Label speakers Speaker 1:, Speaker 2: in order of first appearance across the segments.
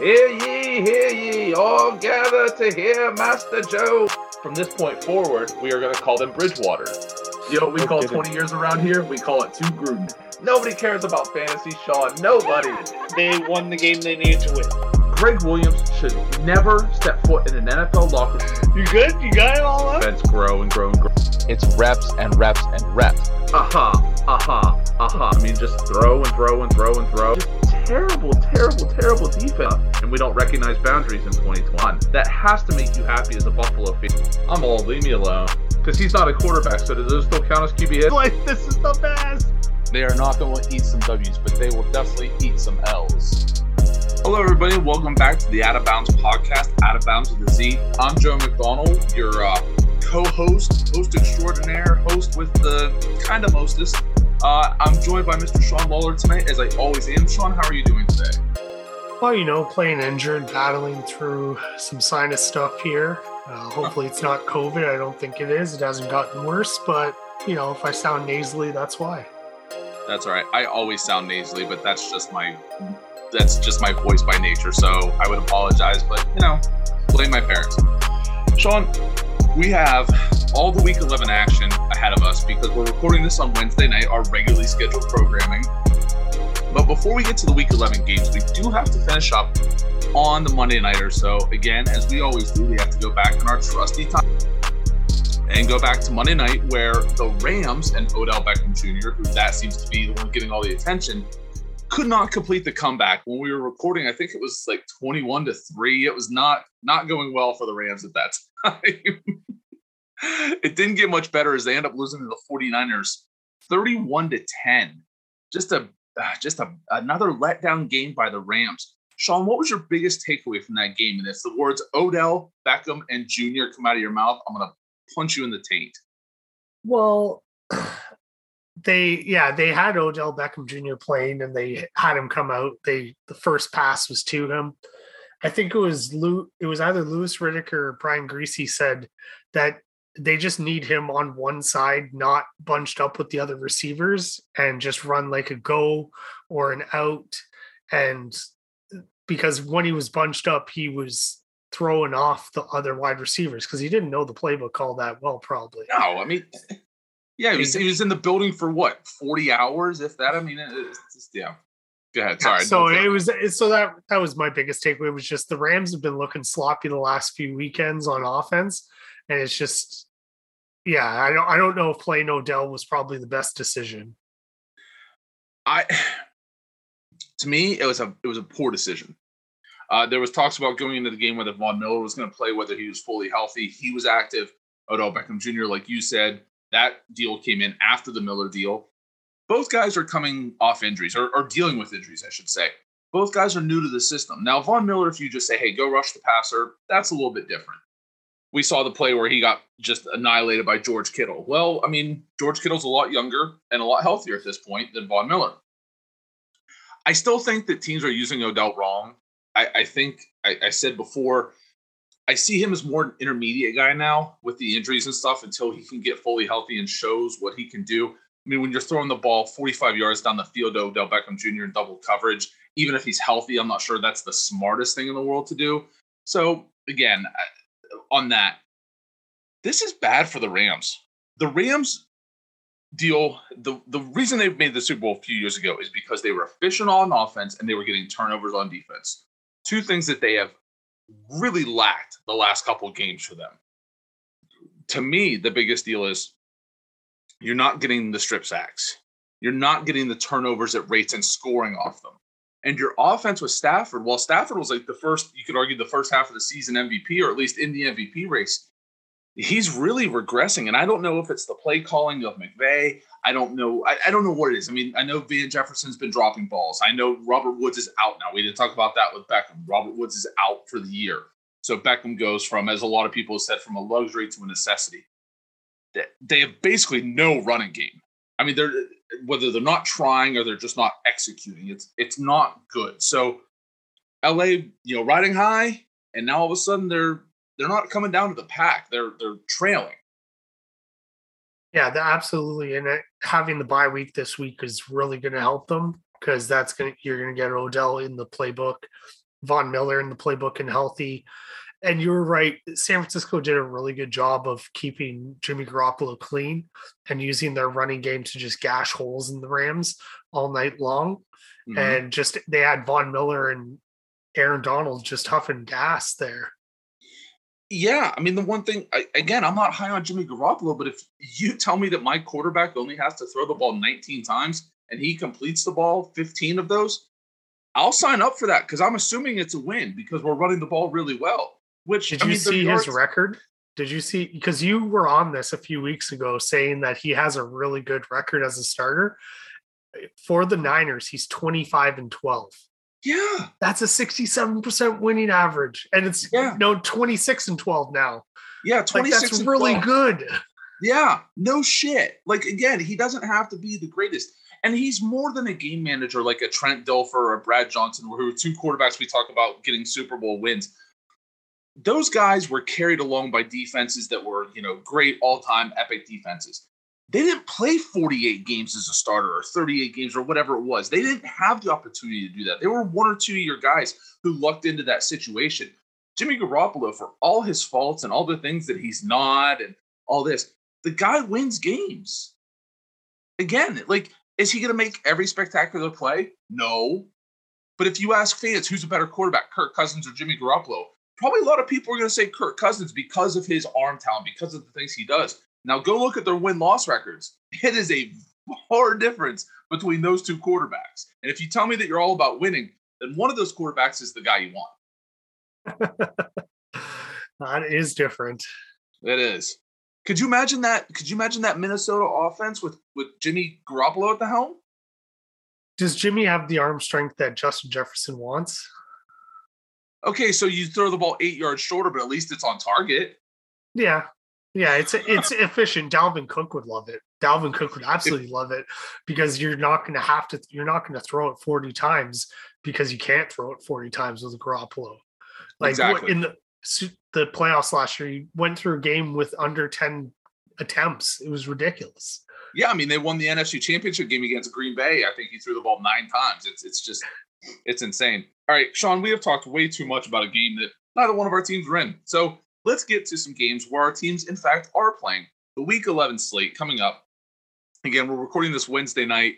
Speaker 1: Hear ye, hear ye, all gather to hear Master Joe. From this point forward, we are going to call them Bridgewater.
Speaker 2: You know what we
Speaker 3: No
Speaker 2: call
Speaker 3: kidding.
Speaker 2: 20 years around here? We call it two Gruden.
Speaker 1: Nobody cares about fantasy, Sean. Nobody.
Speaker 3: They won the game they needed to win.
Speaker 1: Gregg Williams should never step foot in an NFL locker room.
Speaker 3: You good? You got it all up?
Speaker 1: Defense grow and grow and grow.
Speaker 4: It's reps and reps and reps.
Speaker 1: Aha, aha, aha. I mean, just throw and throw and throw and throw. Just terrible, terrible, terrible defense. And we don't recognize boundaries in 2021. That has to make you happy as a Buffalo fan. I'm all, leave me alone. Because he's not a quarterback, so does those still count as QB hits?
Speaker 3: Like, this is the best.
Speaker 4: They are not going to eat some W's, but they will definitely eat some L's.
Speaker 5: Hello, everybody. Welcome back to the Out of Bounds podcast, Out of Bounds with the Z. I'm Joe McDonald, your uh, co-host, host extraordinaire, host with the kind of mostest. Uh, I'm joined by Mr. Sean Waller tonight, as I always am. Sean, how are you doing today?
Speaker 6: Well, you know, playing injured, battling through some sinus stuff here. Uh, hopefully, it's not COVID. I don't think it is. It hasn't gotten worse, but you know, if I sound nasally, that's why.
Speaker 5: That's all right. I always sound nasally, but that's just my that's just my voice by nature. So I would apologize, but you know, blame my parents. Sean, we have all the week 11 action ahead of us because we're recording this on Wednesday night, our regularly scheduled programming. But before we get to the week 11 games, we do have to finish up on the Monday night or so. Again, as we always do, we have to go back in our trusty time and go back to Monday night where the Rams and Odell Beckham Jr., who that seems to be the one getting all the attention, could not complete the comeback. When we were recording, I think it was like 21 to 3. It was not not going well for the Rams at that time. it didn't get much better as they end up losing to the 49ers 31 to 10. Just a uh, just a, another letdown game by the Rams. Sean, what was your biggest takeaway from that game? And if the words Odell, Beckham, and Jr. come out of your mouth, I'm gonna punch you in the taint.
Speaker 6: Well, they yeah they had Odell Beckham Jr. playing, and they had him come out. They the first pass was to him. I think it was Lou. It was either Louis Riddick or Brian Griese said that they just need him on one side, not bunched up with the other receivers, and just run like a go or an out. And because when he was bunched up, he was throwing off the other wide receivers because he didn't know the playbook all that well, probably.
Speaker 5: No, I mean, yeah, he was, he was in the building for what, 40 hours, if that? I mean, it's just, yeah. Go ahead. Sorry.
Speaker 6: So it was so that that was my biggest takeaway was just the Rams have been looking sloppy the last few weekends on offense, and it's just yeah, I don't I don't know if playing Odell was probably the best decision.
Speaker 5: I to me it was a it was a poor decision. Uh, there was talks about going into the game whether Von Miller was going to play, whether he was fully healthy. He was active. Odell Beckham Jr., like you said, that deal came in after the Miller deal. Both guys are coming off injuries or, or dealing with injuries, I should say. Both guys are new to the system. Now, Von Miller, if you just say, hey, go rush the passer, that's a little bit different. We saw the play where he got just annihilated by George Kittle. Well, I mean, George Kittle's a lot younger and a lot healthier at this point than Von Miller. I still think that teams are using Odell wrong. I, I think I, I said before, I see him as more an intermediate guy now with the injuries and stuff until he can get fully healthy and shows what he can do. I mean, when you're throwing the ball 45 yards down the field to Odell Beckham Jr. in double coverage, even if he's healthy, I'm not sure that's the smartest thing in the world to do. So, again, I- on that, this is bad for the Rams. The Rams deal the the reason they made the Super Bowl a few years ago is because they were efficient on offense and they were getting turnovers on defense. Two things that they have really lacked the last couple of games for them. To me, the biggest deal is you're not getting the strip sacks. You're not getting the turnovers at rates and scoring off them. And your offense with Stafford, well, Stafford was like the first, you could argue the first half of the season MVP, or at least in the MVP race. He's really regressing. And I don't know if it's the play calling of McVay. I don't know. I, I don't know what it is. I mean, I know Van Jefferson's been dropping balls. I know Robert Woods is out now. We didn't talk about that with Beckham. Robert Woods is out for the year. So Beckham goes from, as a lot of people have said, from a luxury to a necessity. They have basically no running game. I mean, they're whether they're not trying or they're just not executing. It's it's not good. So LA, you know, riding high, and now all of a sudden they're they're not coming down to the pack. They're they're trailing.
Speaker 6: Yeah, absolutely. And having the bye week this week is really going to help them because that's going to you're going to get Odell in the playbook. Von Miller in the playbook and healthy. And you were right. San Francisco did a really good job of keeping Jimmy Garoppolo clean and using their running game to just gash holes in the Rams all night long.
Speaker 5: Mhm.
Speaker 6: And just they had Von Miller and Aaron Donald just huffing gas there.
Speaker 5: Yeah, I mean the one thing I, again, I'm not high on Jimmy Garoppolo, but if you tell me that my quarterback only has to throw the ball 19 times and he completes the ball 15 of those, I'll sign up for that because I'm assuming it's a win because we're running the ball really well. Which
Speaker 6: Did
Speaker 5: I
Speaker 6: you
Speaker 5: mean,
Speaker 6: see
Speaker 5: yards-
Speaker 6: his record? Did you see because you were on this a few weeks ago saying that he has a really good record as a starter? For the Niners, he's 25 and 12.
Speaker 5: Yeah,
Speaker 6: That's a 67% winning average. And it's
Speaker 5: Yeah.
Speaker 6: no 26 and 12 now.
Speaker 5: yeah,
Speaker 6: Like
Speaker 5: 26
Speaker 6: that's
Speaker 5: and
Speaker 6: really
Speaker 5: 12.
Speaker 6: good.
Speaker 5: Yeah, no shit. Like again, he doesn't have to be the greatest. And he's more than a game manager like a Trent Dilfer or a Brad Johnson, who are two quarterbacks we talk about getting Super Bowl wins. Those guys were carried along by defenses that were, you know, great all-time epic defenses. They didn't play 48 games as a starter or 38 games or whatever it was. They didn't have the opportunity to do that. They were one or two year guys who lucked into that situation. Jimmy Garoppolo, for all his faults and all the things that he's not and all this, the guy wins games. Again, like, is he going to make every spectacular play? No. But if you ask fans who's a better quarterback, Kirk Cousins or Jimmy Garoppolo, probably a lot of people are going to say Kirk Cousins because of his arm talent, because of the things he does. Now go look at their win loss records. It is a far difference between those two quarterbacks. And if you tell me that you're all about winning, then one of those quarterbacks is the guy you want.
Speaker 6: That is different.
Speaker 5: It is. Could you imagine that? Could you imagine that Minnesota offense with with Jimmy Garoppolo at the helm?
Speaker 6: Does Jimmy have the arm strength that Justin Jefferson wants?
Speaker 5: Okay, so you throw the ball eight yards shorter, but at least it's on target.
Speaker 6: Yeah. Yeah, it's it's efficient. Dalvin Cook would love it. Dalvin Cook would absolutely love it because you're not going to have to. You're not going to throw it 40 times because you can't throw it 40 times with a Garoppolo. Like
Speaker 5: Exactly.
Speaker 6: in the the playoffs last year, you went through a game with under 10 attempts. It was ridiculous.
Speaker 5: Yeah, I mean they won the NFC Championship game against Green Bay. I think he threw the ball nine times. It's it's just it's insane. All right, Sean, we have talked way too much about a game that neither one of our teams are in. So let's get to some games where our teams, in fact, are playing. The Week 11 slate coming up. Again, we're recording this Wednesday night.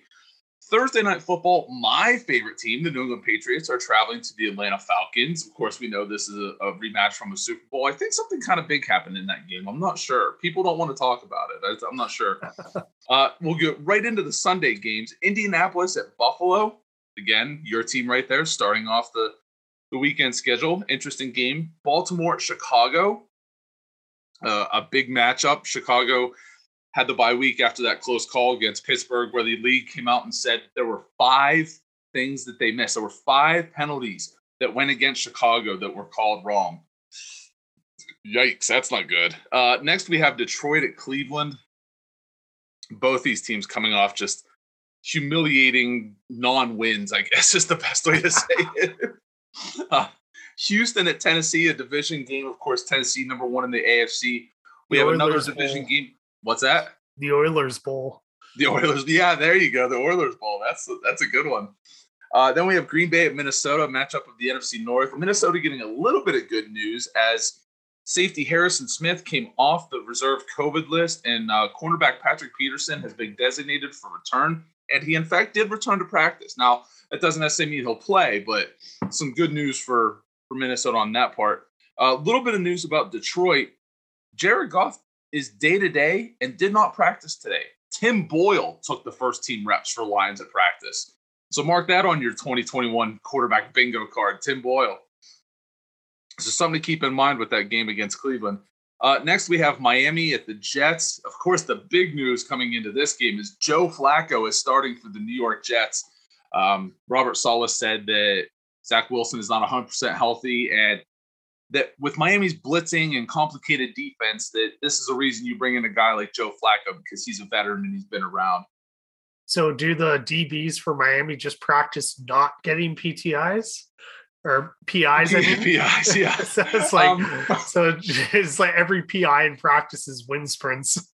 Speaker 5: Thursday night football, my favorite team, the New England Patriots, are traveling to the Atlanta Falcons. Of course, we know this is a, a rematch from a Super Bowl. I think something kind of big happened in that game. I'm not sure. People don't want to talk about it. I, I'm not sure. uh, we'll get right into the Sunday games. Indianapolis at Buffalo. Again, your team right there, starting off the, the weekend schedule. Interesting game. Baltimore at Chicago. Uh, a big matchup. Chicago had the bye week after that close call against Pittsburgh, where the league came out and said there were five things that they missed. There were five penalties that went against Chicago that were called wrong. Yikes, that's not good. Uh, next, we have Detroit at Cleveland. Both these teams coming off just humiliating non-wins, I guess is the best way to say it. Uh, Houston at Tennessee, a division game. Of course, Tennessee number one in the AFC. We
Speaker 6: The
Speaker 5: have another division game. What's that?
Speaker 6: The Oilers Bowl.
Speaker 5: The Oilers. Yeah, there you go. The Oilers Bowl. That's that's a good one. Uh, then we have Green Bay at Minnesota, matchup of the NFC North. Minnesota getting a little bit of good news as safety Harrison Smith came off the reserve COVID list, and uh, cornerback Patrick Peterson has been designated for return, and he in fact did return to practice. Now that doesn't necessarily mean he'll play, but some good news for for Minnesota on that part. A little bit of news about Detroit. Jared Goff is day to day and did not practice today. Tim Boyle took the first team reps for Lions at practice. So mark that on your 2021 quarterback bingo card, Tim Boyle. So something to keep in mind with that game against Cleveland. Uh, next, we have Miami at the Jets. Of course, the big news coming into this game is Joe Flacco is starting for the New York Jets. Um, Robert Saleh said that Zach Wilson is not 100% healthy and that with Miami's blitzing and complicated defense, that this is a reason you bring in a guy like Joe Flacco because he's a veteran and he's been around.
Speaker 6: So do the DBs for Miami just practice not getting PTIs or PIs? I mean?
Speaker 5: PIs, yeah.
Speaker 6: so it's like
Speaker 5: Um,
Speaker 6: so it's like every PI in practice is wind sprints.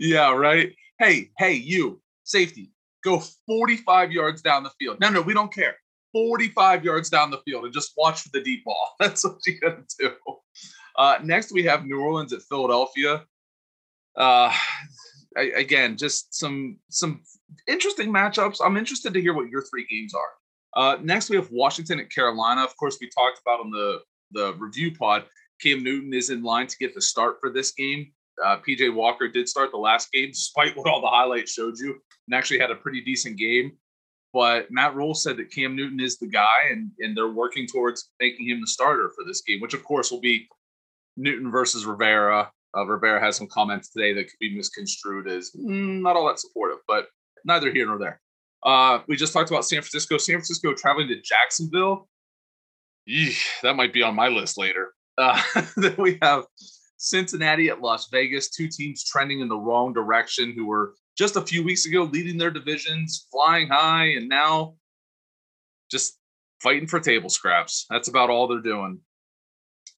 Speaker 5: Yeah, right. Hey, hey, you, safety, go 45 yards down the field. No, no, we don't care. 45 yards down the field and just watch for the deep ball. That's what you got to do. Uh, next, we have New Orleans at Philadelphia. Uh, I, again, just some some interesting matchups. I'm interested to hear what your three games are. Uh, next, we have Washington at Carolina. Of course, we talked about on the the review pod. Cam Newton is in line to get the start for this game. Uh, PJ Walker did start the last game, despite what all the highlights showed you, and actually had a pretty decent game. But Matt Rhule said that Cam Newton is the guy, and and they're working towards making him the starter for this game, which of course will be Newton versus Rivera. Uh, Rivera has some comments today that could be misconstrued as mm, not all that supportive, but neither here nor there. Uh, we just talked about San Francisco. San Francisco traveling to Jacksonville. Eesh, that might be on my list later. Uh, then we have Cincinnati at Las Vegas, two teams trending in the wrong direction who were just a few weeks ago leading their divisions, flying high, and now just fighting for table scraps. That's about all they're doing.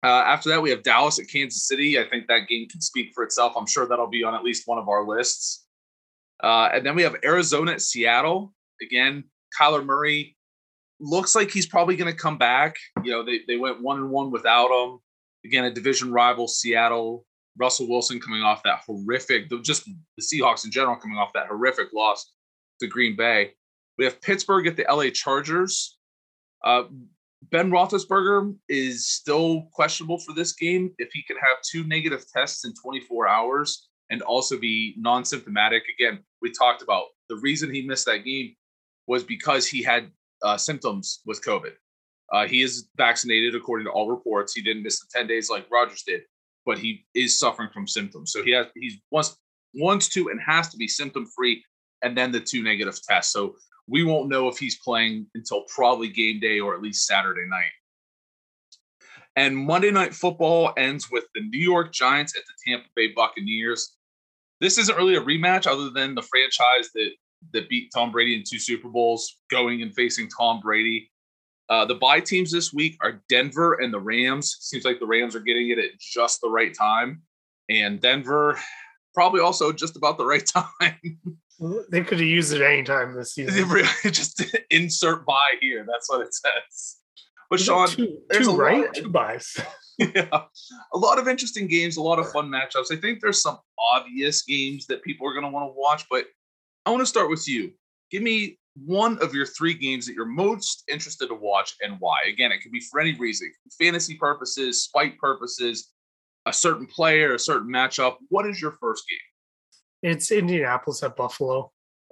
Speaker 5: Uh, after that, we have Dallas at Kansas City. I think that game can speak for itself. I'm sure that'll be on at least one of our lists. Uh, and then we have Arizona at Seattle. Again, Kyler Murray looks like he's probably going to come back. You know, they, they went one and one without him. Again, a division rival, Seattle. Russell Wilson coming off that horrific, just the Seahawks in general coming off that horrific loss to Green Bay. We have Pittsburgh at the LA Chargers. Uh, Ben Roethlisberger is still questionable for this game. If he can have two negative tests in 24 hours and also be non-symptomatic, again, we talked about the reason he missed that game was because he had uh, symptoms with COVID. Uh, he is vaccinated according to all reports. He didn't miss the 10 days like Rodgers did, but he is suffering from symptoms. So he has he's wants wants to and has to be symptom free, and then the two negative tests. So we won't know if he's playing until probably game day or at least Saturday night. And Monday Night Football ends with the New York Giants at the Tampa Bay Buccaneers. This isn't really a rematch, other than the franchise that that beat Tom Brady in two Super Bowls going and facing Tom Brady. Uh, the bye teams this week are Denver and the Rams. Seems like the Rams are getting it at just the right time, and Denver probably also just about the right time.
Speaker 6: They could have used it anytime this season.
Speaker 5: just insert bye here. That's what it says. But Sean,
Speaker 6: two, two right? Of, two byes.
Speaker 5: yeah, a lot of interesting games, a lot of fun matchups. I think there's some obvious games that people are going to want to watch, but I want to start with you. Give me one of your three games that you're most interested to watch and why. Again, it could be for any reason fantasy purposes, spite purposes, a certain player, a certain matchup. What is your first game?
Speaker 6: It's Indianapolis at Buffalo.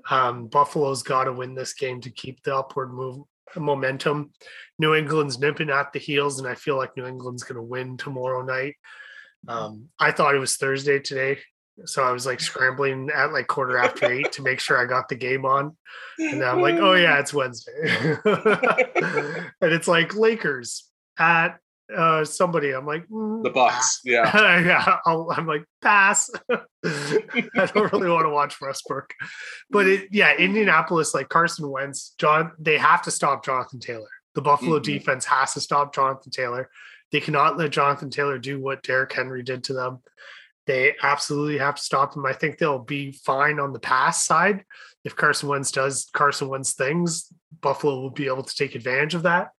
Speaker 6: Um, Buffalo's got to win this game to keep the upward move momentum. New England's nipping at the heels, and I feel like New England's going to win tomorrow night. Um, I thought it was Thursday today, so I was like scrambling at like quarter after eight to make sure I got the game on, and I'm like, oh yeah, it's Wednesday, and it's like Lakers at uh somebody. I'm like
Speaker 5: mm, the bucks yeah.
Speaker 6: Yeah i am like pass. I don't really want to watch westbrook. But it, yeah indianapolis like carson wentz john they have to stop jonathan taylor. The buffalo mm-hmm. defense has to stop jonathan taylor. They cannot let jonathan taylor do what Derrick henry did to them they absolutely have to stop him i think they'll be fine on the pass side. If carson wentz does carson wentz things buffalo will be able to take advantage of that.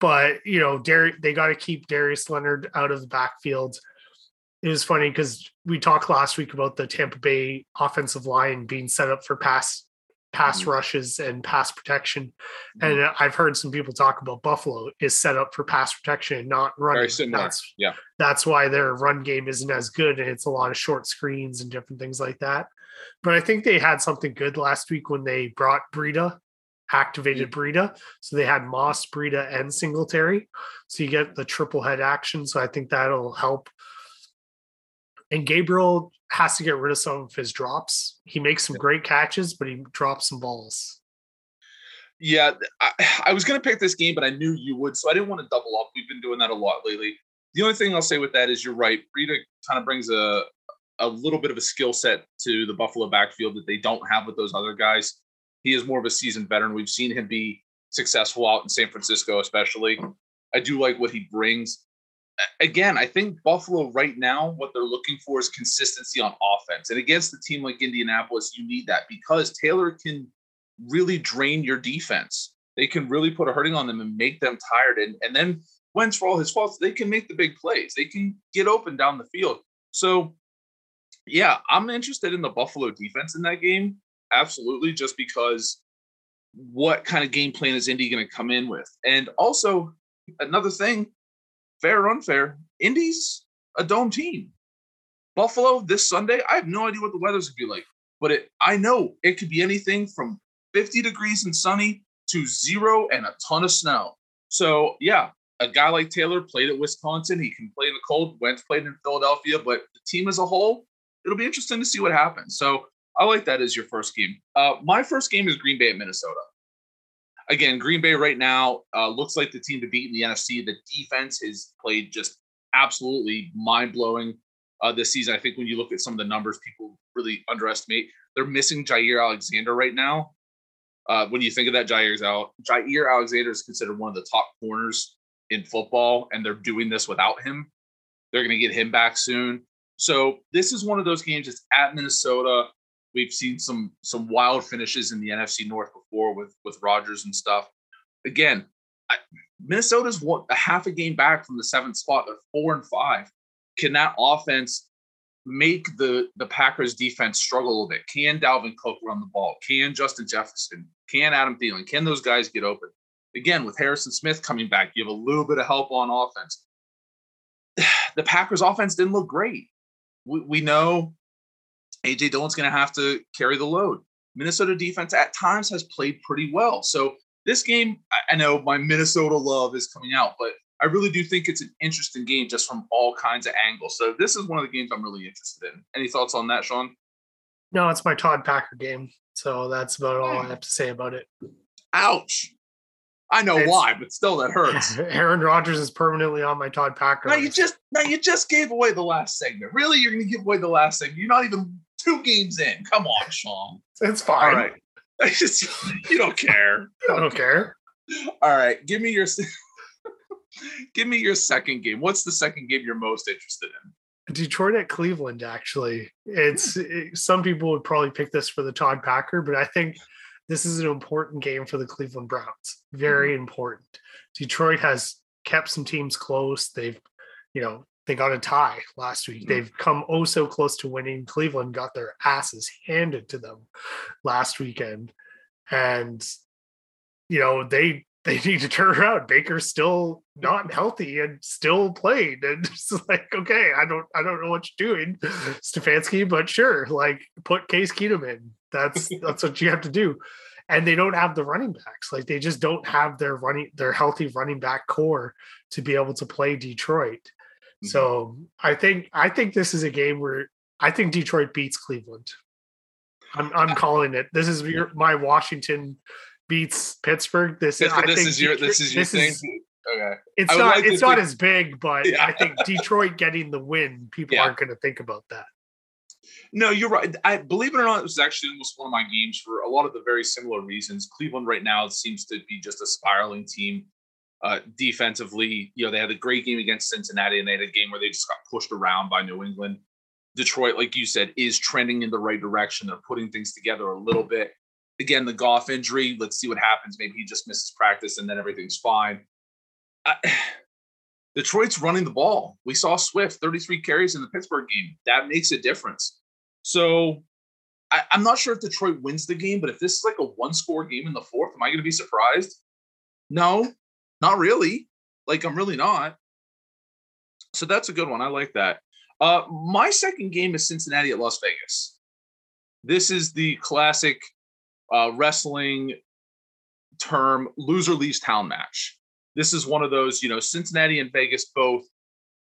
Speaker 6: But you know, Dar- they got to keep Darius Leonard out of the backfield. It was funny because we talked last week about the Tampa Bay offensive line being set up for pass pass mm-hmm. rushes and pass protection. Mm-hmm. And I've heard some people talk about Buffalo is set up for pass protection and not running.
Speaker 5: That's yeah.
Speaker 6: That's why their run game isn't as good and it's a lot of short screens and different things like that. But I think they had something good last week when they brought Breida activated Breida. So they had Moss, Breida, and Singletary. So you get the triple head action. So I think that'll help. And Gabriel has to get rid of some of his drops. He makes some great catches, but he drops some balls.
Speaker 5: Yeah, I, I was going to pick this game, but I knew you would, so I didn't want to double up. We've been doing that a lot lately. The only thing I'll say with that is you're right. Breida kind of brings a a little bit of a skill set to the Buffalo backfield that they don't have with those other guys. He is more of a seasoned veteran. We've seen him be successful out in San Francisco, especially. I do like what he brings. Again, I think Buffalo right now, what they're looking for is consistency on offense. And against a team like Indianapolis, you need that because Taylor can really drain your defense. they can really put a hurting on them and make them tired. And, and then Wentz, for all his faults, they can make the big plays. They can get open down the field. So, yeah, I'm interested in the Buffalo defense in that game. Absolutely, just because what kind of game plan is Indy going to come in with? And also, another thing, fair or unfair, Indy's a dome team. Buffalo this Sunday, I have no idea what the weather's to be like, but it, I know it could be anything from 50 degrees and sunny to zero and a ton of snow. So, yeah, a guy like Taylor played at Wisconsin. He can play in the cold. Wentz played in Philadelphia, but the team as a whole, it'll be interesting to see what happens. So, I like that as your first game. Uh, my first game is Green Bay at Minnesota. Again, Green Bay right now uh, looks like the team to beat in the NFC. The defense has played just absolutely mind blowing uh, this season. I think when you look at some of the numbers, people really underestimate. They're missing Jaire Alexander right now. Uh, when you think of that, Jaire's out. Jaire Alexander is considered one of the top corners in football, and they're doing this without him. They're going to get him back soon. So this is one of those games. It's at Minnesota. We've seen some some wild finishes in the NFC North before with with Rodgers and stuff. Again, I, Minnesota's a half a game back from the seventh spot. They're four and five. Can that offense make the the Packers defense struggle a little bit? Can Dalvin Cook run the ball? Can Justin Jefferson? Can Adam Thielen? Can those guys get open? Again, with Harrison Smith coming back, you have a little bit of help on offense. The Packers offense didn't look great. We, we know AJ Dillon's going to have to carry the load. Minnesota defense at times has played pretty well. So this game, I know my Minnesota love is coming out, but I really do think it's an interesting game just from all kinds of angles. So this is one of the games I'm really interested in. Any thoughts on that, Sean?
Speaker 6: No, it's my Todd Packer game. So that's about all I have to say about it.
Speaker 5: Ouch. I know
Speaker 6: It's-
Speaker 5: why, but still that hurts.
Speaker 6: Aaron Rodgers is permanently on my Todd Packer.
Speaker 5: now you just now you just gave away the last segment. Really, you're gonna give away the last segment. You're not even two games in. Come on, Sean.
Speaker 6: it's fine.
Speaker 5: All right. I just you don't care.
Speaker 6: I don't care.
Speaker 5: All right, give me your give me your second game. What's the second game you're most interested in?
Speaker 6: Detroit at Cleveland, actually. It's hmm. it- some people would probably pick this for the Todd Packer, but I think this is an important game for the Cleveland Browns. Very hmm. important. Detroit has kept some teams close. They've, you know, they got a tie last week.
Speaker 5: Mhm.
Speaker 6: They've come oh so close to winning. Cleveland got their asses handed to them last weekend. And you know, they they need to turn around. Baker's still not healthy and still played. And it's like, okay, I don't I don't know what you're doing, Stefanski, but sure, like put Case Keenum in. That's that's what you have to do. And they don't have the running backs. Like they just don't have their running their healthy running back corps to be able to play Detroit. Mm-hmm. So I think I think this is a game where I think Detroit beats Cleveland. I'm I'm calling it. This is your, my Washington beats Pittsburgh. This is
Speaker 5: This,
Speaker 6: I
Speaker 5: this
Speaker 6: think
Speaker 5: is your this is your
Speaker 6: this
Speaker 5: thing.
Speaker 6: is-
Speaker 5: okay.
Speaker 6: it's not
Speaker 5: like
Speaker 6: it's not
Speaker 5: think-
Speaker 6: as big, but
Speaker 5: Yeah.
Speaker 6: I think Detroit getting the win, people
Speaker 5: Yeah.
Speaker 6: aren't going to think about that.
Speaker 5: No, you're right. I believe it or not, it was actually almost one of my games for a lot of the very similar reasons. Cleveland right now seems to be just a spiraling team. Uh, defensively, you know, they had a great game against Cincinnati, and they had a game where they just got pushed around by New England. Detroit, like you said, is trending in the right direction. They're putting things together a little bit. Again, the Goff injury. Let's see what happens. Maybe he just misses practice, and then everything's fine. I, Detroit's running the ball. We saw Swift 33 carries in the Pittsburgh game. That makes a difference. So I, I'm not sure if Detroit wins the game, but if this is like a one score game in the fourth, am I going to be surprised? No, not really. Like, I'm really not. So that's a good one. I like that. Uh, my second game is Cincinnati at Las Vegas. This is the classic uh, wrestling term loser leaves town match. This is one of those, you know, Cincinnati and Vegas both,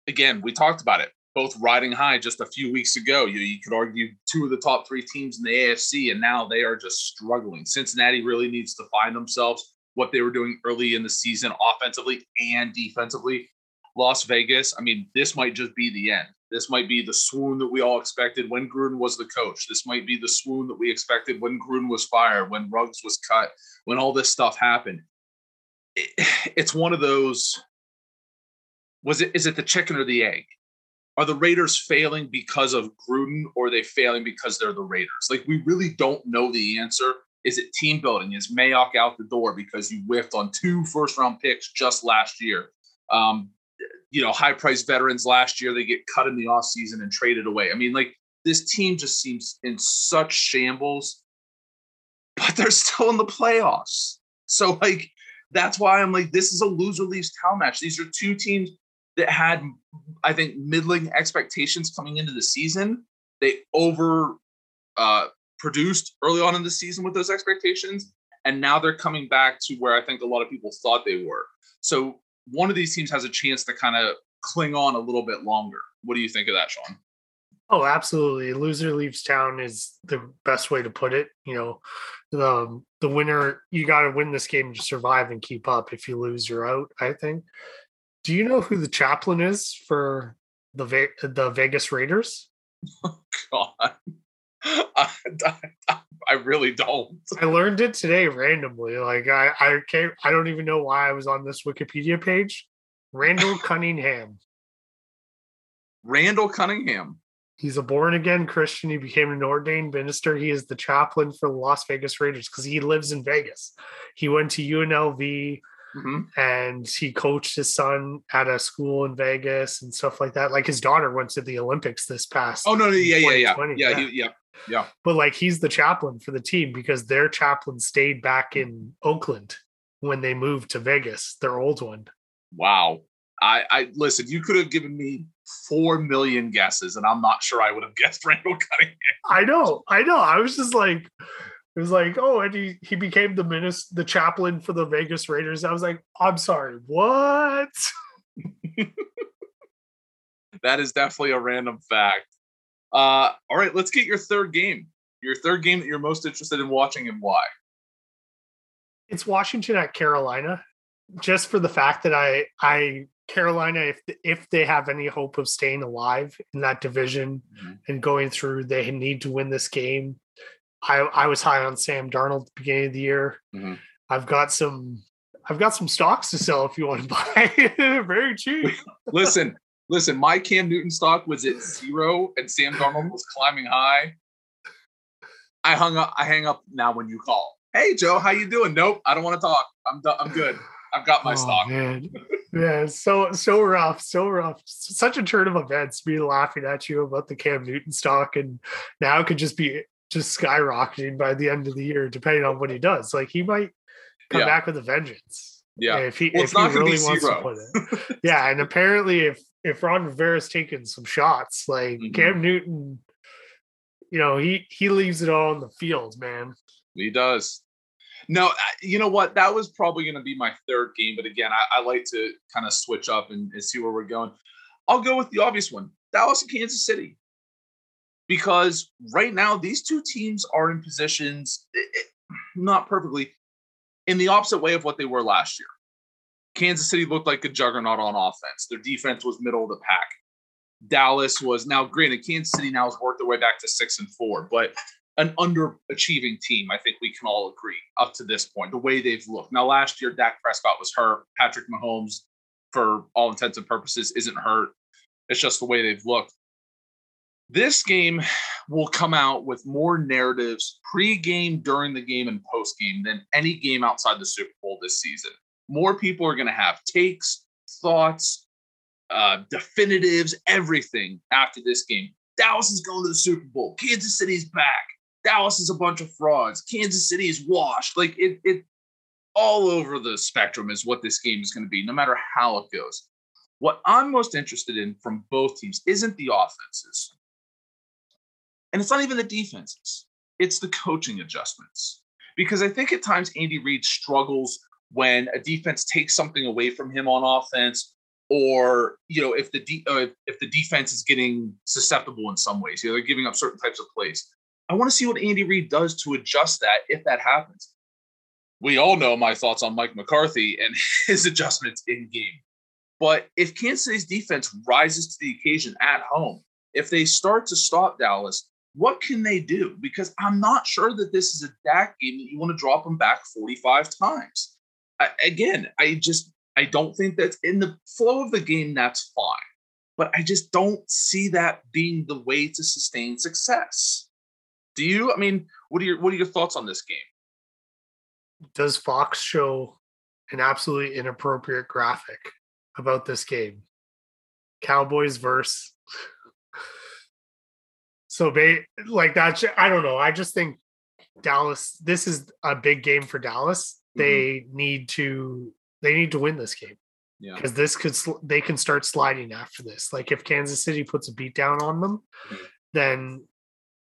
Speaker 5: again, we talked about it, both riding high just a few weeks ago. You, you could argue two of the top three teams in the AFC, and now they are just struggling. Cincinnati really needs to find themselves what they were doing early in the season, offensively and defensively. Las Vegas, I mean, this might just be the end. This might be the swoon that we all expected when Gruden was the coach. This might be the swoon that we expected when Gruden was fired, when Ruggs was cut, when all this stuff happened. It, it's one of those. Was it? Is it the chicken or the egg? Are the Raiders failing because of Gruden, or are they failing because they're the Raiders? Like we really don't know the answer. Is it team building? Is Mayock out the door because you whiffed on two first round picks just last year? Um, you know, high priced veterans last year, they get cut in the offseason and traded away. I mean, like this team just seems in such shambles, but they're still in the playoffs. So, like, that's why I'm like, this is a loser leaves town match. These are two teams that had, I think, middling expectations coming into the season. They over uh, produced early on in the season with those expectations, and now they're coming back to where I think a lot of people thought they were. So one of these teams has a chance to kind of cling on a little bit longer. What do you think of that, Sean?
Speaker 6: Oh, absolutely. Loser leaves town is the best way to put it. You know, the the winner you got to win this game to survive and keep up. If you lose, you're out. I think. Do you know who the chaplain is for the Ve- the Vegas Raiders?
Speaker 5: Oh God, I, I, really don't.
Speaker 6: I learned it today randomly. Like I I can't. I don't even know why I was on this Wikipedia page. Randall Cunningham.
Speaker 5: Randall Cunningham.
Speaker 6: He's a born again Christian. He became an ordained minister. He is the chaplain for the Las Vegas Raiders because he lives in Vegas. He went to UNLV
Speaker 5: Mhm.
Speaker 6: and he coached his son at a school in Vegas and stuff like that. Like his daughter went to the Olympics this past.
Speaker 5: Oh no, no, yeah, yeah, yeah,
Speaker 6: 2020,
Speaker 5: yeah,
Speaker 6: yeah.
Speaker 5: he- yeah.
Speaker 6: But like he's the chaplain for the team because their chaplain stayed back in Oakland when they moved to Vegas, their old one.
Speaker 5: Wow. I, I listen. You could have given me four million guesses, and I'm not sure I would have guessed Randall Cunningham.
Speaker 6: I know, I know. I was just like, it was like, oh, and he he became the minister, the chaplain for the Vegas Raiders. I was like, I'm sorry, what?
Speaker 5: That is definitely a random fact. Uh, all right, let's get your third game. Your third game that you're most interested in watching, and why?
Speaker 6: It's Washington at Carolina, just for the fact that I I Carolina, if if they have any hope of staying alive in that division
Speaker 5: Mhm.
Speaker 6: and going through, they need to win this game. I I was high on Sam Darnold at the beginning of the year.
Speaker 5: Mhm.
Speaker 6: I've got some I've got some stocks to sell if you want to buy. Very cheap.
Speaker 5: listen, listen. My Cam Newton stock was at zero, and Sam Darnold was climbing high. I hung up. I hang up now when you call. Hey Joe, how you doing? Nope, I don't want to talk. I'm done. I'm good. I've got my
Speaker 6: Oh,
Speaker 5: stock.
Speaker 6: Man. Yeah, so so rough, so rough. Such a turn of events. Me laughing at you about the Cam Newton stock, and now it could just be just skyrocketing by the end of the year, depending on what he does. Like he might come
Speaker 5: Yeah.
Speaker 6: back with a vengeance.
Speaker 5: Yeah.
Speaker 6: if he
Speaker 5: Well,
Speaker 6: if he really wants to put it. Yeah, and apparently, if if Ron Rivera's taking some shots, like
Speaker 5: Mhm.
Speaker 6: Cam Newton, you know, he he leaves it all on the field, man.
Speaker 5: He does. No, you know what? That was probably going to be my third game, but again, I, I like to kind of switch up and, and see where we're going. I'll go with the obvious one: Dallas and Kansas City, because right now these two teams are in positions, eh, eh, not perfectly, in the opposite way of what they were last year. Kansas City looked like a juggernaut on offense. Their defense was middle of the pack. Dallas was now granted Kansas City now has worked their way back to six and four, but an underachieving team. I think we can all agree up to this point, the way they've looked. Now, last year, Dak Prescott was hurt. Patrick Mahomes, for all intents and purposes, isn't hurt. It's just the way they've looked. This game will come out with more narratives pre-game, during the game, and post-game than any game outside the Super Bowl this season. More people are going to have takes, thoughts, uh, definitives, everything after this game. Dallas is going to the Super Bowl. Kansas City's back. Dallas is a bunch of frauds. Kansas City is washed. Like it, it all over the spectrum is what this game is going to be, no matter how it goes. What I'm most interested in from both teams isn't the offenses, and it's not even the defenses. It's the coaching adjustments. Because I think at times Andy Reid struggles when a defense takes something away from him on offense or you know if the de- uh, if the defense is getting susceptible in some ways, you know they're giving up certain types of plays. I want to see what Andy Reid does to adjust that if that happens. We all know my thoughts on Mike McCarthy and his adjustments in game. But if Kansas City's defense rises to the occasion at home, if they start to stop Dallas, what can they do? Because I'm not sure that this is a Dak game that you want to drop them back 45 times. I, again, I just I don't think that's in the flow of the game. That's fine, but I just don't see that being the way to sustain success. Do you? I mean, what are your what are your thoughts on this game?
Speaker 6: does Fox show an absolutely inappropriate graphic about this game? Cowboys verse. So, ba- like that, I don't know. I just think Dallas. This is a big game for Dallas. They need to. They need to win this game
Speaker 5: Yeah.
Speaker 6: because this could. Sl- they can start sliding after this. Like if Kansas City puts a beat down on them,
Speaker 5: Mhm.
Speaker 6: then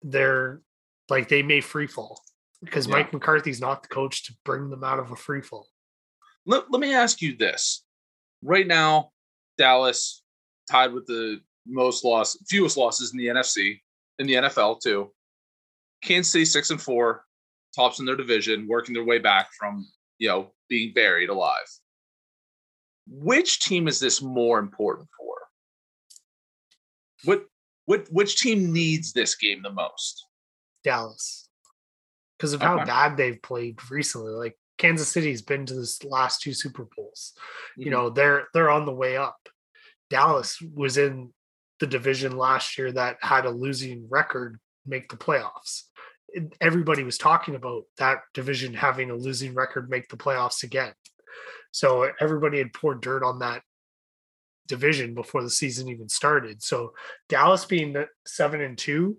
Speaker 6: they're like they may free fall because
Speaker 5: Yeah.
Speaker 6: Mike McCarthy's not the coach to bring them out of a free fall.
Speaker 5: Let, let me ask you this. Right now, Dallas tied with the most loss, fewest losses in the NFC, in the NFL too. Kansas City six and four, tops in their division, working their way back from you know being buried alive. Which team is this more important for? What what which team needs this game the most?
Speaker 6: Dallas because of how
Speaker 5: Okay.
Speaker 6: bad they've played recently. Like Kansas City's been to this last two Super Bowls.
Speaker 5: Mm-hmm.
Speaker 6: You know, they're they're on the way up. Dallas was in the division last year that had a losing record make the playoffs. Everybody was talking about that division having a losing record make the playoffs again. So everybody had poured dirt on that division before the season even started. So Dallas being the seven and 2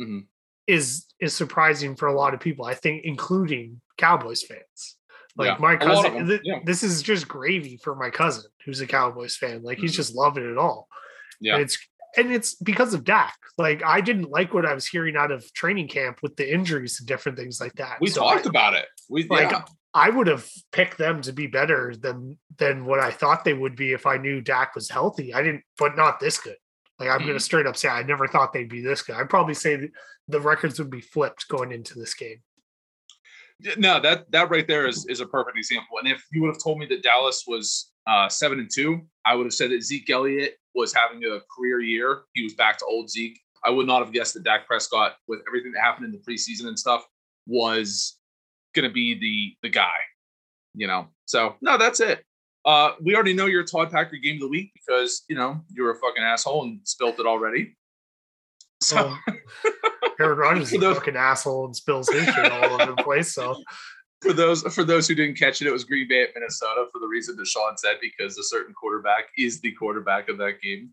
Speaker 5: Mhm.
Speaker 6: is is surprising for a lot of people. I think, including Cowboys fans. Like
Speaker 5: Yeah,
Speaker 6: my
Speaker 5: a lot of
Speaker 6: cousin,
Speaker 5: yeah.
Speaker 6: this is just gravy for my cousin who's a Cowboys fan. Like he's
Speaker 5: Mhm.
Speaker 6: just loving it all.
Speaker 5: Yeah.
Speaker 6: And it's and it's because of Dak. Like I didn't like what I was hearing out of training camp with the injuries and different things like that.
Speaker 5: we
Speaker 6: So
Speaker 5: talked
Speaker 6: I,
Speaker 5: about it. We
Speaker 6: like
Speaker 5: yeah.
Speaker 6: I would have picked them to be better than than what I thought they would be if I knew Dak was healthy. I didn't, but not this good. Like I'm going
Speaker 5: Mhm.
Speaker 6: to straight up say I never thought they'd be this good. I'd probably say the records would be flipped going into this game.
Speaker 5: No, that that right there is is a perfect example. And if you would have told me that Dallas was uh, seven and two, I would have said that Zeke Elliott was having a career year. He was back to old Zeke. I would not have guessed that Dak Prescott, with everything that happened in the preseason and stuff, was going to be the the guy. You know, so no, that's it. Uh, we already know your Todd Packer game of the week because you know you're a fucking asshole and spilt it already. So
Speaker 6: Aaron Rodgers is
Speaker 5: For
Speaker 6: a fucking asshole and spills his shit all over the place. So
Speaker 5: for those for those who didn't catch it, it was Green Bay at Minnesota for the reason that Sean said because a certain quarterback is the quarterback of that game.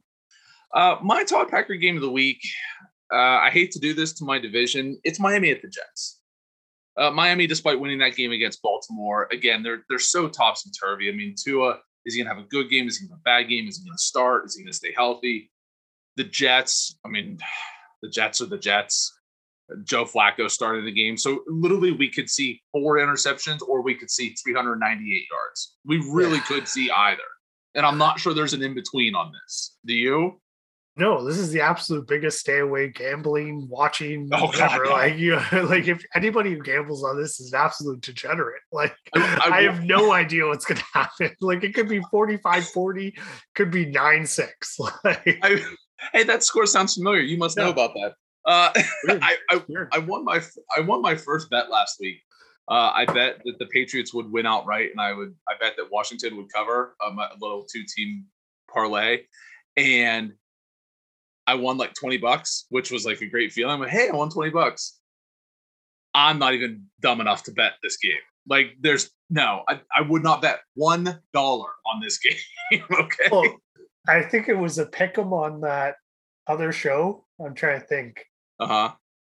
Speaker 5: Uh, my Todd Packer game of the week. Uh, I hate to do this to my division. It's Miami at the Jets. Uh, Miami, despite winning that game against Baltimore, again they're they're so topsy turvy. I mean, Tua is he gonna have a good game? Is he gonna have a bad game? Is he gonna start? Is he gonna stay healthy? The Jets. I mean, the Jets are the Jets. Joe Flacco started the game. So literally we could see four interceptions or we could see 398 yards. We really
Speaker 6: Yeah.
Speaker 5: could see either. And I'm not sure there's an in between on this. Do you?
Speaker 6: no, this is the absolute biggest stay away gambling, watching.
Speaker 5: Oh, God,
Speaker 6: whatever.
Speaker 5: no.
Speaker 6: Like you, like if anybody who gambles on this is an absolute degenerate. Like
Speaker 5: I-
Speaker 6: I,
Speaker 5: I-
Speaker 6: have no idea what's going to happen. Like it could be 45 40, could be 9 6. Like,
Speaker 5: I, hey, that score sounds familiar. You must know about that. Uh, I, I. I won my I won my first bet last week. Uh, I bet that the Patriots would win outright, and I would I bet that Washington would cover um, a little two team parlay, and I won like twenty bucks, which was like a great feeling. I'm like, hey, I won twenty bucks. I'm not even dumb enough to bet this game. Like, there's no, I, I would not bet one dollar on this game. okay.
Speaker 6: Well, I think it was a pick 'em on that other show. I'm trying to think.
Speaker 5: Uh huh.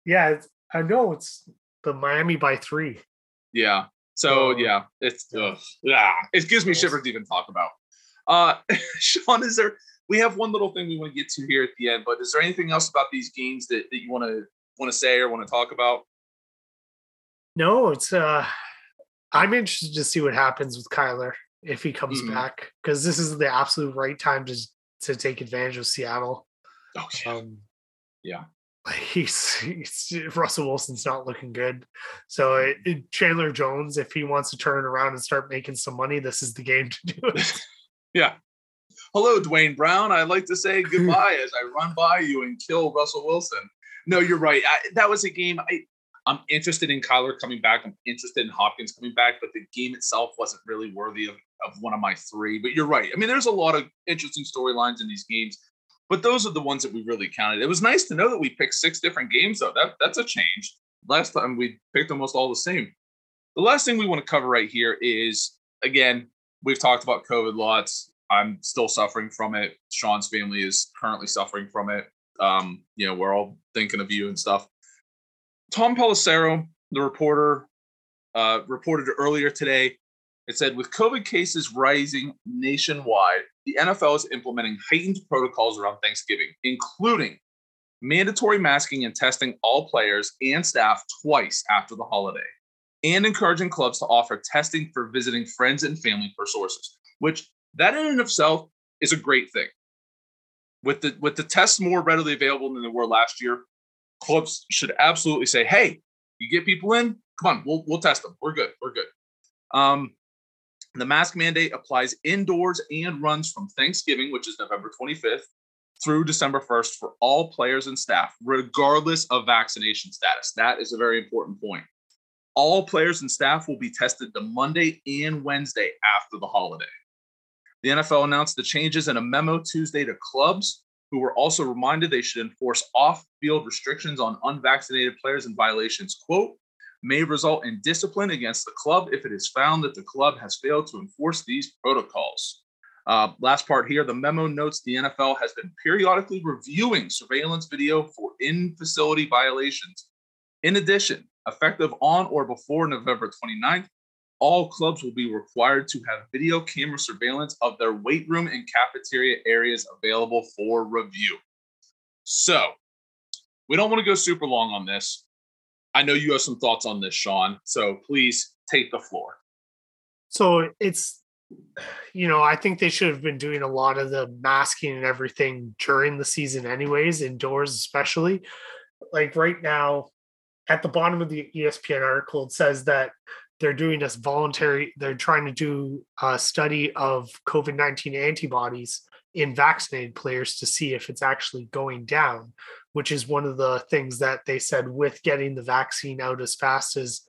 Speaker 6: Yeah, it's, I know it's the Miami by three.
Speaker 5: Yeah. So yeah, it's
Speaker 6: yeah.
Speaker 5: yeah, it gives me shivers to even talk about. Uh, Sean, is there? We have one little thing we want to get to here at the end, but is there anything else about these games that, that you want to want to say or want to talk about?
Speaker 6: No, it's uh I'm interested to see what happens with Kyler if he comes
Speaker 5: Mhm.
Speaker 6: back because this is the absolute right time to to take advantage of Seattle.
Speaker 5: Oh,
Speaker 6: Um,
Speaker 5: Yeah.
Speaker 6: Like he's, he's Russell Wilson's not looking good. So it, mm. it- Chandler Jones, if he wants to turn around and start making some money, this is the game to do it.
Speaker 5: yeah. Hello, Duane Brown. I'd like to say goodbye as I run by you and kill Russell Wilson. No, you're right. I, that was a game. I, I'm interested in Kyler coming back. I'm interested in Hopkins coming back, but the game itself wasn't really worthy of, of one of my three. But you're right. I mean, there's a lot of interesting storylines in these games, but those are the ones that we really counted. It was nice to know that we picked six different games, though. That that's a change. Last time we picked almost all the same. the last thing we want to cover right here is again, we've talked about COVID lots. I'm still suffering from it. Sean's family is currently suffering from it. Um, you know, we're all thinking of you and stuff. Tom Pelissero, the reporter, uh, reported earlier today. It said, with COVID cases rising nationwide, the NFL is implementing heightened protocols around Thanksgiving, including mandatory masking and testing all players and staff twice after the holiday, and encouraging clubs to offer testing for visiting friends and family per sources, which that in and of itself is a great thing. With the with the tests more readily available than they were last year, clubs should absolutely say, "Hey, you get people in, come on, we'll we'll test them. We're good. We're good." Um, the mask mandate applies indoors and runs from Thanksgiving, which is November 25th, through December 1st for all players and staff, regardless of vaccination status. That is a very important point. All players and staff will be tested the Monday and Wednesday after the holiday. The NFL announced the changes in a memo Tuesday to clubs, who were also reminded they should enforce off field restrictions on unvaccinated players and violations, quote, may result in discipline against the club if it is found that the club has failed to enforce these protocols. Uh, last part here the memo notes the NFL has been periodically reviewing surveillance video for in facility violations. In addition, effective on or before November 29th, all clubs will be required to have video camera surveillance of their weight room and cafeteria areas available for review. So, we don't want to go super long on this. I know you have some thoughts on this, Sean. So please take the floor.
Speaker 6: So it's, you know, I think they should have been doing a lot of the masking and everything during the season, anyways, indoors, especially. Like right now, at the bottom of the ESPN article, it says that they're doing this voluntary, they're trying to do a study of COVID 19 antibodies in vaccinated players to see if it's actually going down, which is one of the things that they said with getting the vaccine out as fast as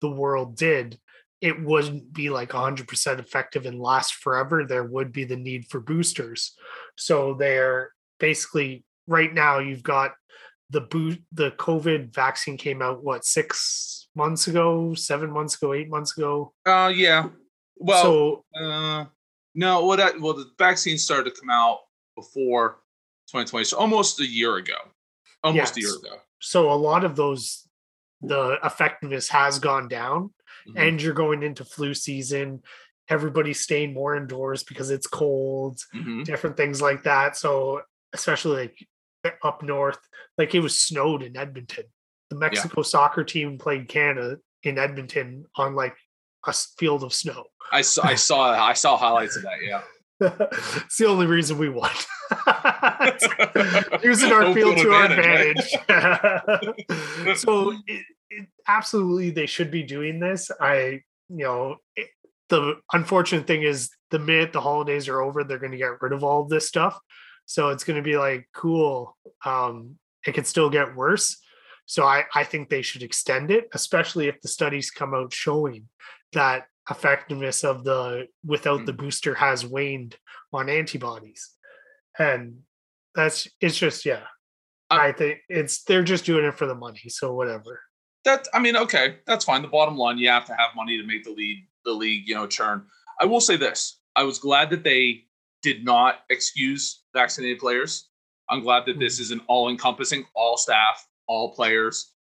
Speaker 6: the world did, it wouldn't be like 100% effective and last forever. There would be the need for boosters. So they're basically right now you've got the boot the COVID vaccine came out what six months ago, seven months ago, eight months ago.
Speaker 5: Uh yeah. Well
Speaker 6: so
Speaker 5: uh no, well that well the vaccine started to come out before 2020, so almost a year ago. Almost a year ago.
Speaker 6: so a lot of those the effectiveness has gone down
Speaker 5: Mhm.
Speaker 6: and you're going into flu season everybody's staying more indoors because it's cold
Speaker 5: Mhm.
Speaker 6: different things like that so especially like up north like it was snowed in edmonton the mexico soccer team played canada in edmonton on like a field of snow
Speaker 5: I saw I saw I saw highlights of that, yeah.
Speaker 6: it's the only reason we won. Using our
Speaker 5: Home
Speaker 6: field
Speaker 5: field
Speaker 6: to our
Speaker 5: advantage,
Speaker 6: advantage. so it, it, absolutely, they should be doing this. I, you know, it, the unfortunate thing is the minute the holidays are over, they're going to get rid of all of this stuff. So it's going to be like, cool. Um, it could still get worse. So I, I think they should extend it, especially if the studies come out showing that effectiveness of the without the mm. booster has waned on antibodies. And that's it's just yeah.
Speaker 5: I-
Speaker 6: I think it's they're just doing it for the money, so whatever.
Speaker 5: That I mean, okay, that's fine. The bottom line, you have to have money to make the lead the league, you know, churn. I will say this: I was glad that they did not excuse vaccinated players. I'm glad that this mm. is an all-encompassing, all staff, all players,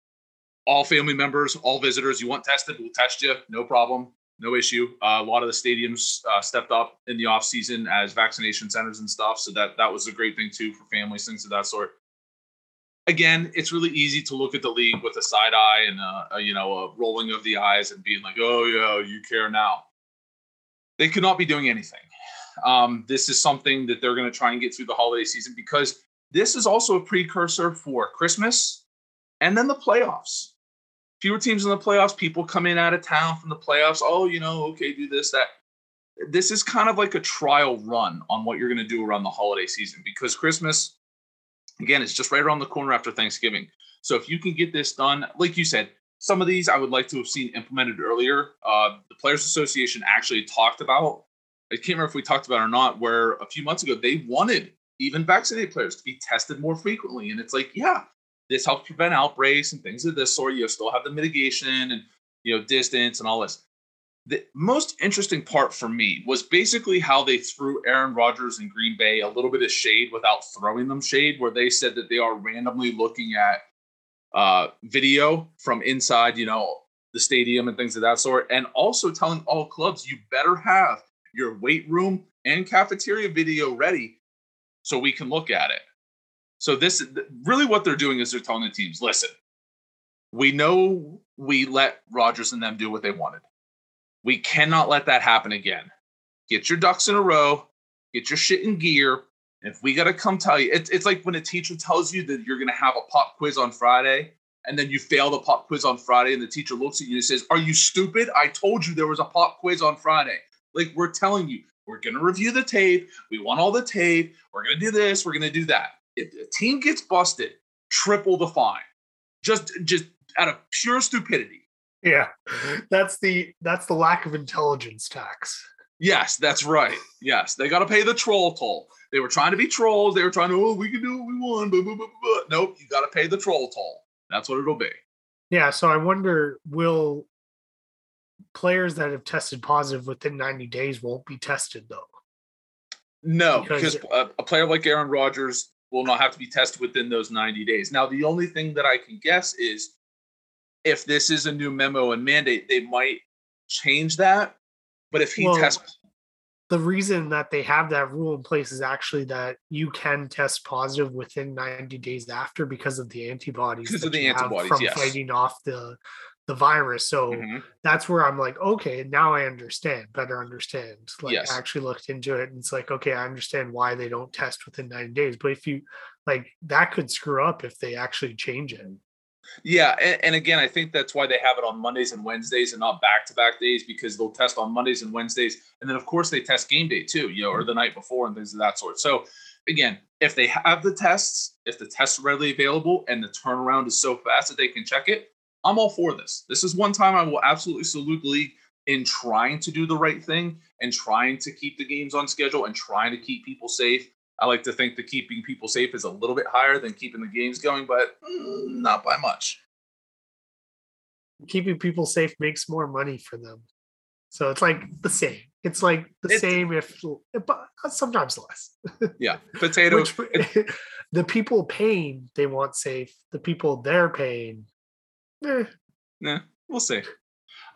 Speaker 5: all family members, all visitors. You want tested, we'll test you, no problem, no issue. Uh, a lot of the stadiums uh, stepped up in the off season as vaccination centers and stuff, so that that was a great thing too for families, things of that sort again, it's really easy to look at the league with a side eye and a, a, you know a rolling of the eyes and being like, "Oh yeah, you care now." They could not be doing anything. Um, this is something that they're going to try and get through the holiday season because this is also a precursor for Christmas and then the playoffs. Fewer teams in the playoffs. People come in out of town from the playoffs. Oh, you know, okay, do this, that. This is kind of like a trial run on what you're going to do around the holiday season because Christmas again it's just right around the corner after thanksgiving so if you can get this done like you said some of these i would like to have seen implemented earlier uh, the players association actually talked about i can't remember if we talked about or not where a few months ago they wanted even vaccinated players to be tested more frequently and it's like yeah this helps prevent outbreaks and things of this sort you still have the mitigation and you know, distance and all this. The most interesting part for me was basically how they threw Aaron Rodgers and Green Bay a little bit of shade without throwing them shade, where they said that they are randomly looking at uh, video from inside, you know, the stadium and things of that sort, and also telling all clubs you better have your weight room and cafeteria video ready so we can look at it. So this really what they're doing is they're telling the teams, listen, we know we let Rodgers and them do what they wanted. We cannot let that happen again. Get your ducks in a row, get your shit in gear. If we got to come tell you, it's, it's like when a teacher tells you that you're going to have a pop quiz on Friday and then you fail the pop quiz on Friday and the teacher looks at you and says, Are you stupid? I told you there was a pop quiz on Friday. Like we're telling you, we're going to review the tape. We want all the tape. We're going to do this. We're going to do that. If a team gets busted, triple the fine. Just, just out of pure stupidity.
Speaker 6: Yeah, that's the that's the lack of intelligence tax.
Speaker 5: Yes, that's right. Yes, they got to pay the troll toll. They were trying to be trolls. They were trying to, oh, we can do what we want. Blah, blah, blah, blah. Nope, you got to pay the troll toll. That's what it'll be.
Speaker 6: Yeah, so I wonder will players that have tested positive within 90 days won't be tested though?
Speaker 5: No, because, because a, a player like Aaron Rodgers will not have to be tested within those 90 days. Now, the only thing that I can guess is if this is a new memo and mandate, they might change that. But if he well, tests
Speaker 6: the reason that they have that rule in place is actually that you can test positive within 90 days after because of the antibodies
Speaker 5: because of the antibodies
Speaker 6: from
Speaker 5: yes.
Speaker 6: fighting off the the virus so mm-hmm. that's where i'm like okay now i understand better understand like yes. I actually looked into it and it's like okay i understand why they don't test within 90 days but if you like that could screw up if they actually change it
Speaker 5: yeah, and, and, again, I think that's why they have it on Mondays and Wednesdays and not back-to-back days because they'll test on Mondays and Wednesdays, and then of course they test game day too, you know, or the night before and things of that sort. So again, if they have the tests, if the tests are readily available and the turnaround is so fast that they can check it, I'm all for this. This is one time I will absolutely salute the league in trying to do the right thing and trying to keep the games on schedule and trying to keep people safe I like to think that keeping people safe is a little bit higher than keeping the games going, but mm, not by much.
Speaker 6: Keeping people safe makes more money for them. So it's like the same. It's like the it's, same if but sometimes less.
Speaker 5: Yeah. Potato Which,
Speaker 6: the people paying they want safe. The people they're paying. Eh.
Speaker 5: Yeah, we'll see.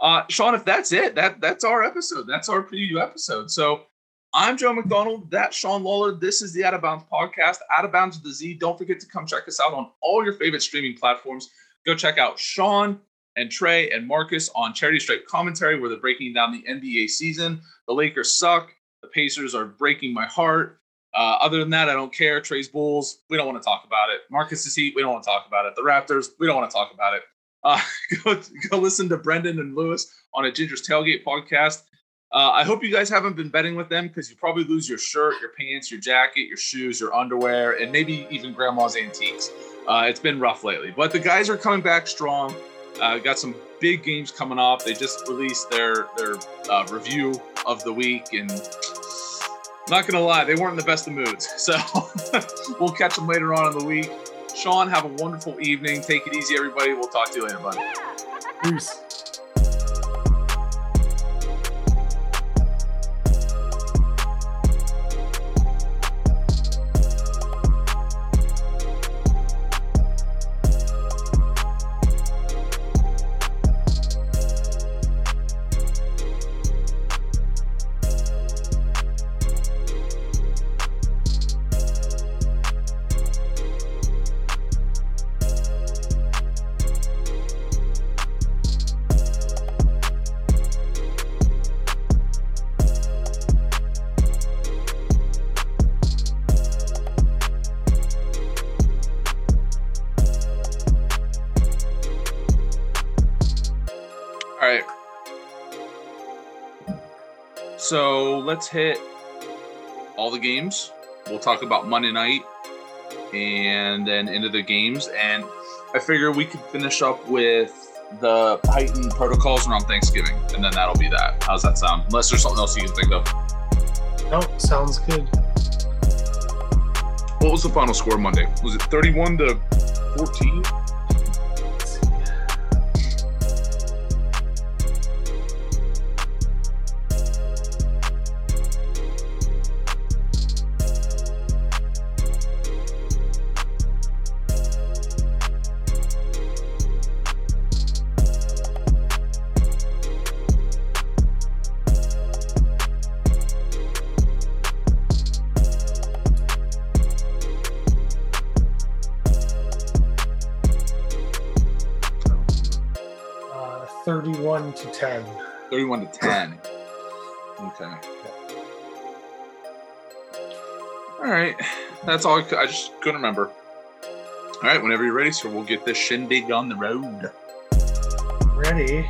Speaker 5: Uh Sean, if that's it, that that's our episode. That's our preview episode. So I'm Joe McDonald. That's Sean Lawler. This is the Out of Bounds podcast. Out of Bounds with the Z. Don't forget to come check us out on all your favorite streaming platforms. Go check out Sean and Trey and Marcus on Charity Stripe Commentary, where they're breaking down the NBA season. The Lakers suck. The Pacers are breaking my heart. Uh, other than that, I don't care. Trey's Bulls, we don't want to talk about it. Marcus's Heat, we don't want to talk about it. The Raptors, we don't want to talk about it. Uh, go, go listen to Brendan and Lewis on a Ginger's Tailgate podcast. Uh, I hope you guys haven't been betting with them because you probably lose your shirt, your pants, your jacket, your shoes, your underwear, and maybe even grandma's antiques. Uh, it's been rough lately, but the guys are coming back strong. Uh, got some big games coming up. They just released their their uh, review of the week, and not gonna lie, they weren't in the best of moods. So we'll catch them later on in the week. Sean, have a wonderful evening. Take it easy, everybody. We'll talk to you later, buddy.
Speaker 6: Peace.
Speaker 5: Let's hit all the games. We'll talk about Monday night and then into the games. And I figure we could finish up with the heightened protocols around Thanksgiving, and then that'll be that. How's that sound? Unless there's something else you can think of.
Speaker 6: No, sounds good.
Speaker 5: What was the final score Monday? Was it 31 to 14?
Speaker 6: To 10.
Speaker 5: 31 to 10. Okay. All right. That's all I, cou- I just couldn't remember. All right, whenever you're ready, sir, we'll get this shindig on the road.
Speaker 6: Ready?